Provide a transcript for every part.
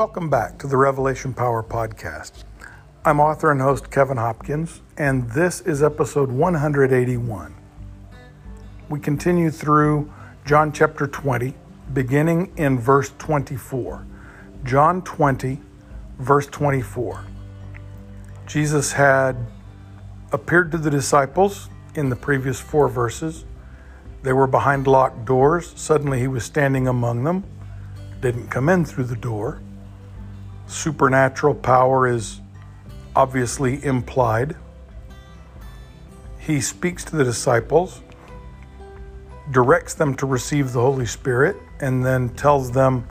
Welcome back to the Revelation Power Podcast. I'm author and host Kevin Hopkins, and this is episode 181. We continue through John chapter 20, beginning in verse 24. John 20, verse 24. Jesus had appeared to the disciples in the previous four verses. They were behind locked doors. Suddenly he was standing among them, didn't come in through the door supernatural power is obviously implied. He speaks to the disciples, directs them to receive the Holy Spirit, and then tells them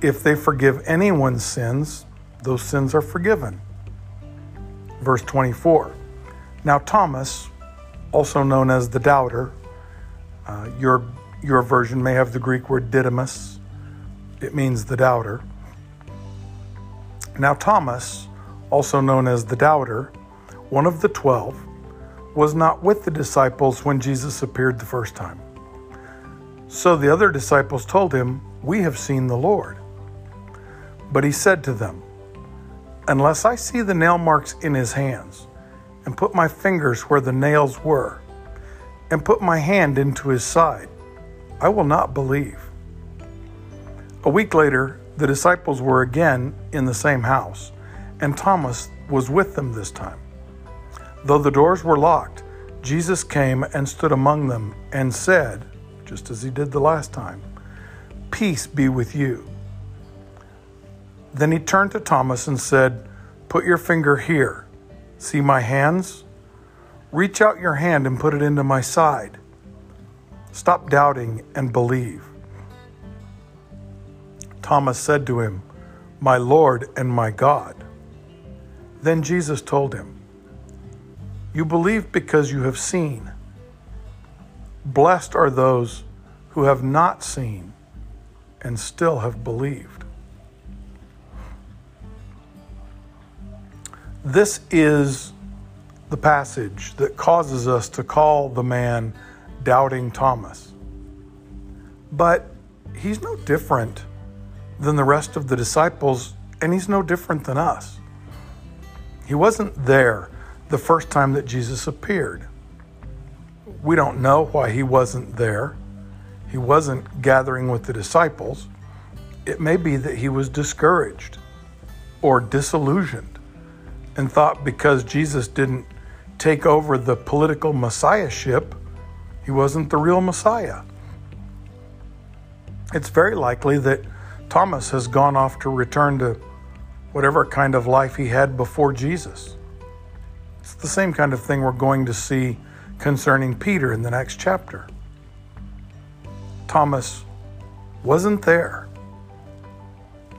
if they forgive anyone's sins, those sins are forgiven. Verse 24. Now, Thomas, also known as the doubter, uh, your, your version may have the Greek word didymus, it means the doubter. Now, Thomas, also known as the doubter, one of the twelve, was not with the disciples when Jesus appeared the first time. So the other disciples told him, We have seen the Lord. But he said to them, Unless I see the nail marks in his hands, and put my fingers where the nails were, and put my hand into his side, I will not believe. A week later, the disciples were again in the same house, and Thomas was with them this time. Though the doors were locked, Jesus came and stood among them and said, just as he did the last time, Peace be with you. Then he turned to Thomas and said, Put your finger here. See my hands? Reach out your hand and put it into my side. Stop doubting and believe. Thomas said to him, My Lord and my God. Then Jesus told him, You believe because you have seen. Blessed are those who have not seen and still have believed. This is the passage that causes us to call the man Doubting Thomas. But he's no different than the rest of the disciples, and he's no different than us. He wasn't there the first time that Jesus appeared. We don't know why he wasn't there. He wasn't gathering with the disciples. It may be that he was discouraged or disillusioned and thought because Jesus didn't take over the political messiahship, he wasn't the real Messiah. It's very likely that Thomas has gone off to return to whatever kind of life he had before Jesus. It's the same kind of thing we're going to see concerning Peter in the next chapter. Thomas wasn't there.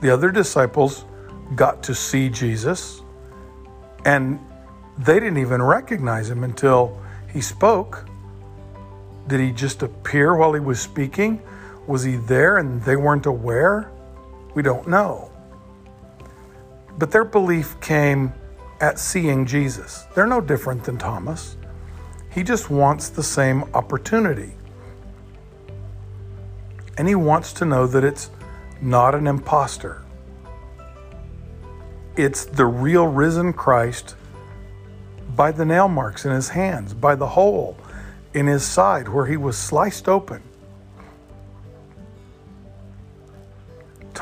The other disciples got to see Jesus, and they didn't even recognize him until he spoke. Did he just appear while he was speaking? Was he there and they weren't aware? We don't know. But their belief came at seeing Jesus. They're no different than Thomas. He just wants the same opportunity. And he wants to know that it's not an impostor. It's the real risen Christ by the nail marks in his hands, by the hole in his side where he was sliced open.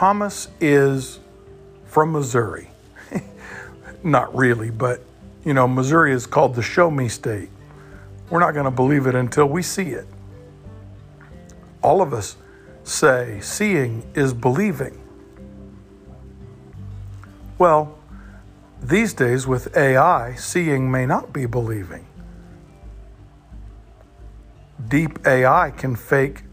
Thomas is from Missouri. not really, but you know, Missouri is called the show me state. We're not going to believe it until we see it. All of us say seeing is believing. Well, these days with AI, seeing may not be believing. Deep AI can fake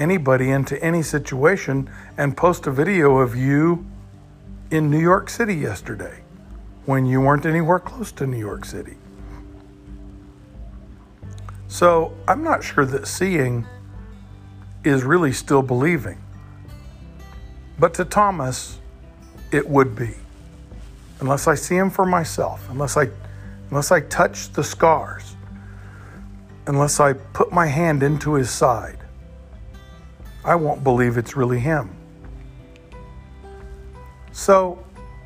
anybody into any situation and post a video of you in New York City yesterday when you weren't anywhere close to New York City. So I'm not sure that seeing is really still believing. But to Thomas, it would be. Unless I see him for myself, unless I unless I touch the scars, unless I put my hand into his side, I won't believe it's really him. So,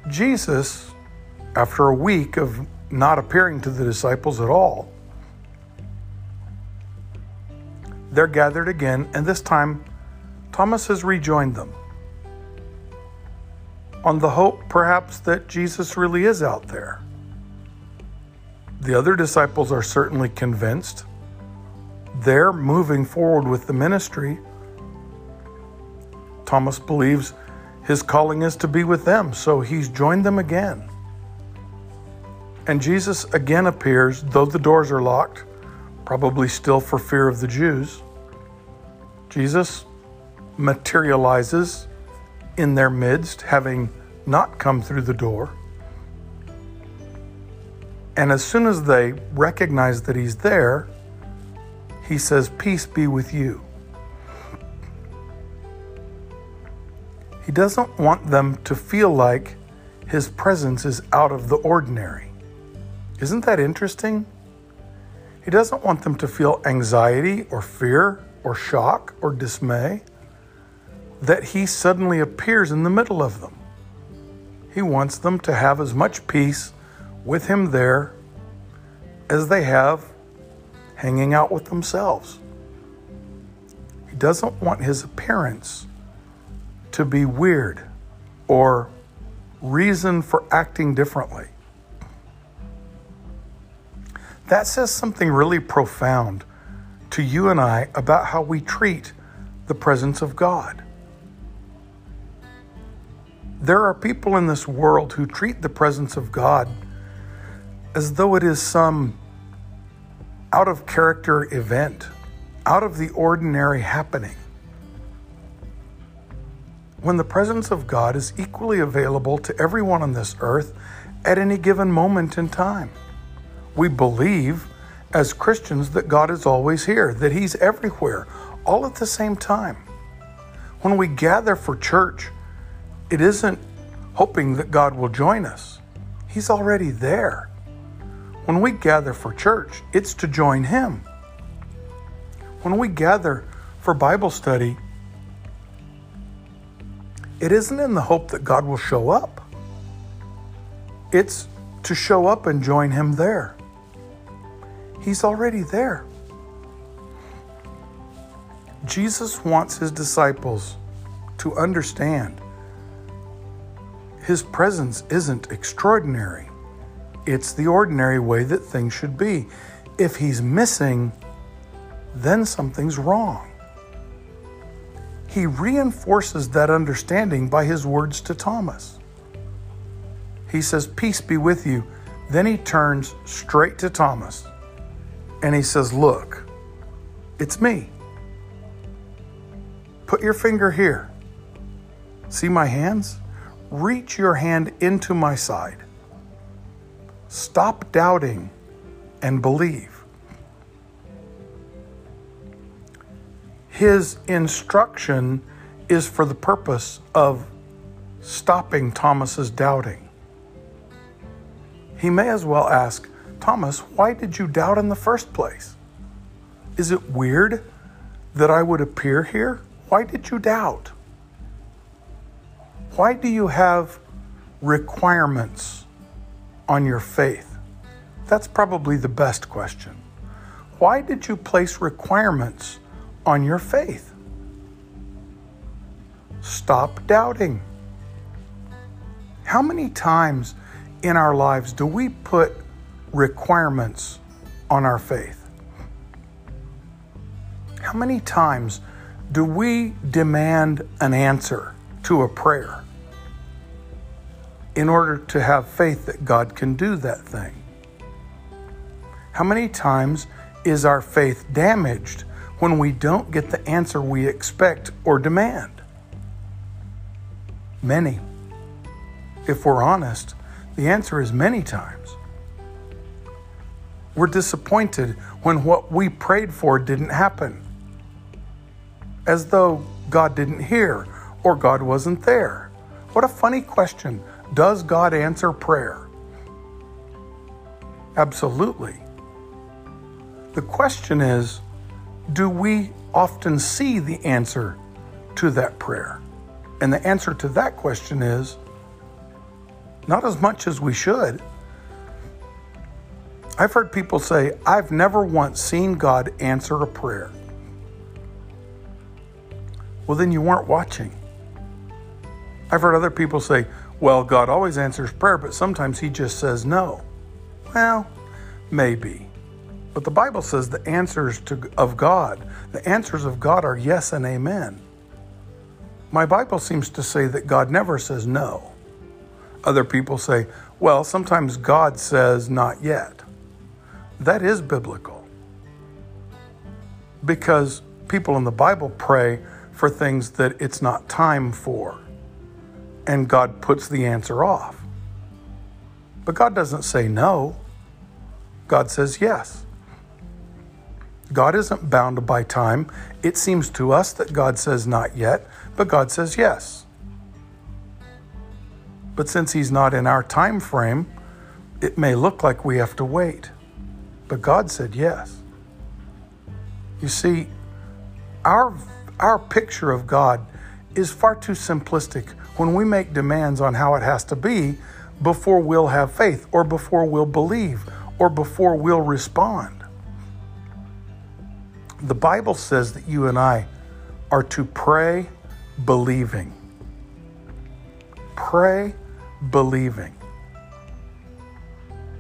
Jesus, after a week of not appearing to the disciples at all, they're gathered again, and this time Thomas has rejoined them on the hope perhaps that Jesus really is out there. The other disciples are certainly convinced. They're moving forward with the ministry. Thomas believes his calling is to be with them, so he's joined them again. And Jesus again appears, though the doors are locked, probably still for fear of the Jews. Jesus materializes in their midst, having not come through the door. And as soon as they recognize that he's there, he says, Peace be with you. Doesn't want them to feel like his presence is out of the ordinary. Isn't that interesting? He doesn't want them to feel anxiety or fear or shock or dismay that he suddenly appears in the middle of them. He wants them to have as much peace with him there as they have hanging out with themselves. He doesn't want his appearance to be weird or reason for acting differently. That says something really profound to you and I about how we treat the presence of God. There are people in this world who treat the presence of God as though it is some out of character event, out of the ordinary happening. When the presence of God is equally available to everyone on this earth at any given moment in time. We believe as Christians that God is always here, that He's everywhere, all at the same time. When we gather for church, it isn't hoping that God will join us, He's already there. When we gather for church, it's to join Him. When we gather for Bible study, it isn't in the hope that God will show up. It's to show up and join Him there. He's already there. Jesus wants His disciples to understand his presence isn't extraordinary. It's the ordinary way that things should be. If he's missing, then something's wrong. He reinforces that understanding by his words to Thomas. He says, Peace be with you. Then he turns straight to Thomas and he says, Look, it's me. Put your finger here. See my hands? reach your hand into my side. Stop doubting and believe. His instruction is for the purpose of stopping Thomas's doubting. He may as well ask, Thomas, why did you doubt in the first place? Is it weird that I would appear here? Why did you doubt? Why do you have requirements on your faith? That's probably the best question. Why did you place requirements on your faith? Stop doubting. How many times in our lives do we put requirements on our faith? How many times do we demand an answer to a prayer? in order to have faith that God can do that thing. How many times is our faith damaged when we don't get the answer we expect or demand? Many. If we're honest, the answer is many times. We're disappointed when what we prayed for didn't happen, as though God didn't hear or God wasn't there. What a funny question does God answer prayer? Absolutely. The question is do we often see the answer to that prayer? And the answer to that question is not as much as we should. I've heard people say, I've never once seen God answer a prayer. Well, then you weren't watching. I've heard other people say, well, God always answers prayer, but sometimes He just says no. Well, maybe. But the Bible says the answers to, of God, the answers of God are yes and amen. My Bible seems to say that God never says no. Other people say, well, sometimes God says not yet. That is biblical. Because people in the Bible pray for things that it's not time for, and God puts the answer off. But God doesn't say no, God says yes. God isn't bound by time. It seems to us that God says not yet, but God says yes. But since He's not in our time frame, it may look like we have to wait. But God said yes. You see, our, our picture of God is far too simplistic when we make demands on how it has to be before we'll have faith or before we'll believe or before we'll respond. The Bible says that you and I are to pray believing. Pray believing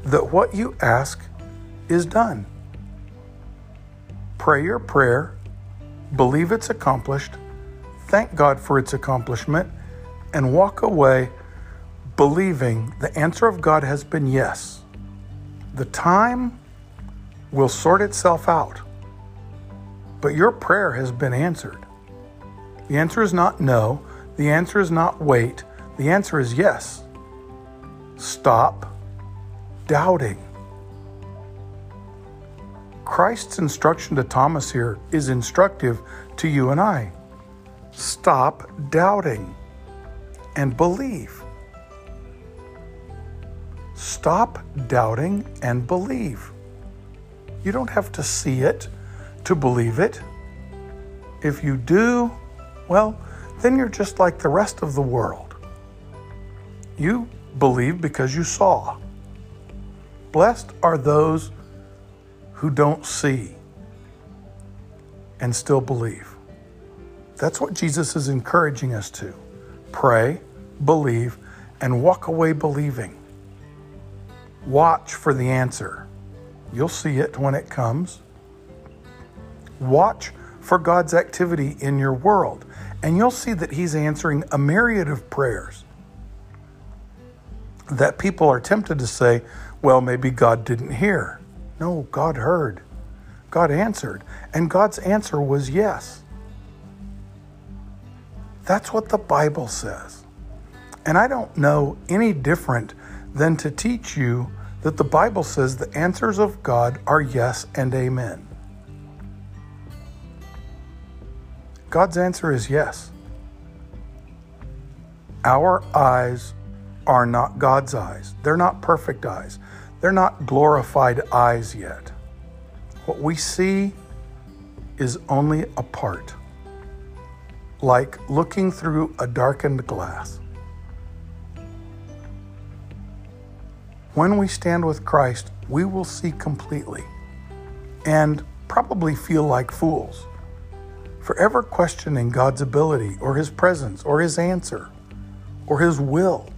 that what you ask is done. Pray your prayer, believe it's accomplished, thank God for its accomplishment, and walk away believing the answer of God has been yes. The time will sort itself out, but your prayer has been answered. The answer is not no, the answer is not wait, the answer is yes. Stop doubting. Christ's instruction to Thomas here is instructive to you and I. Stop doubting and believe. Stop doubting and believe. You don't have to see it to believe it. If you do, well, then you're just like the rest of the world. You believe because you saw. Blessed are those who don't see and still believe. That's what Jesus is encouraging us to pray, believe, and walk away believing. Watch for the answer. You'll see it when it comes. Watch for God's activity in your world, and you'll see that He's answering a myriad of prayers that people are tempted to say, well, maybe God didn't hear. No, God heard. God answered. And God's answer was yes. That's what the Bible says. And I don't know any different than to teach you that the Bible says the answers of God are yes and amen. God's answer is yes. Our eyes are not God's eyes, they're not perfect eyes. They're not glorified eyes yet. What we see is only a part, like looking through a darkened glass. When we stand with Christ, we will see completely and probably feel like fools, forever questioning God's ability or His presence or His answer or His will.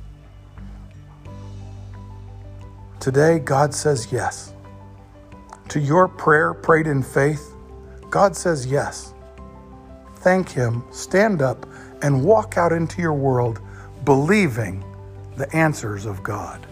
Today, God says yes. To your prayer prayed in faith, God says yes. Thank Him, stand up, and walk out into your world believing the answers of God.